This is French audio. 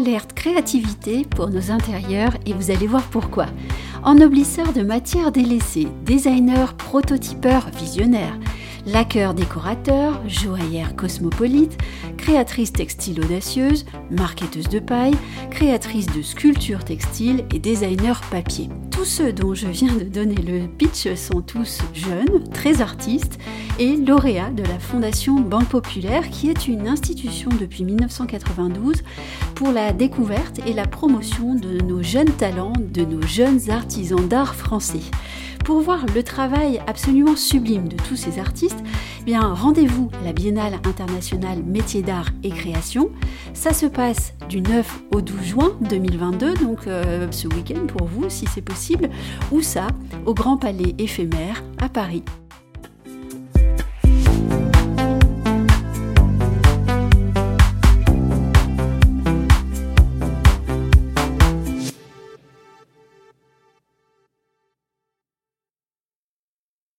alerte créativité pour nos intérieurs et vous allez voir pourquoi. Ennoblisseur de matières délaissées, designer, prototypeur, visionnaire, laqueur décorateur, joaillère cosmopolite, créatrice textile audacieuse, marketeuse de paille, créatrice de sculptures textiles et designer papier. Tous ceux dont je viens de donner le pitch sont tous jeunes, très artistes et lauréats de la Fondation Banque Populaire qui est une institution depuis 1992 pour la découverte et la promotion de nos jeunes talents, de nos jeunes artisans d'art français. Pour voir le travail absolument sublime de tous ces artistes, eh bien rendez-vous à la Biennale internationale métiers d'art et création. Ça se passe du 9 au 12 juin 2022, donc euh, ce week-end pour vous si c'est possible, ou ça au Grand Palais éphémère à Paris.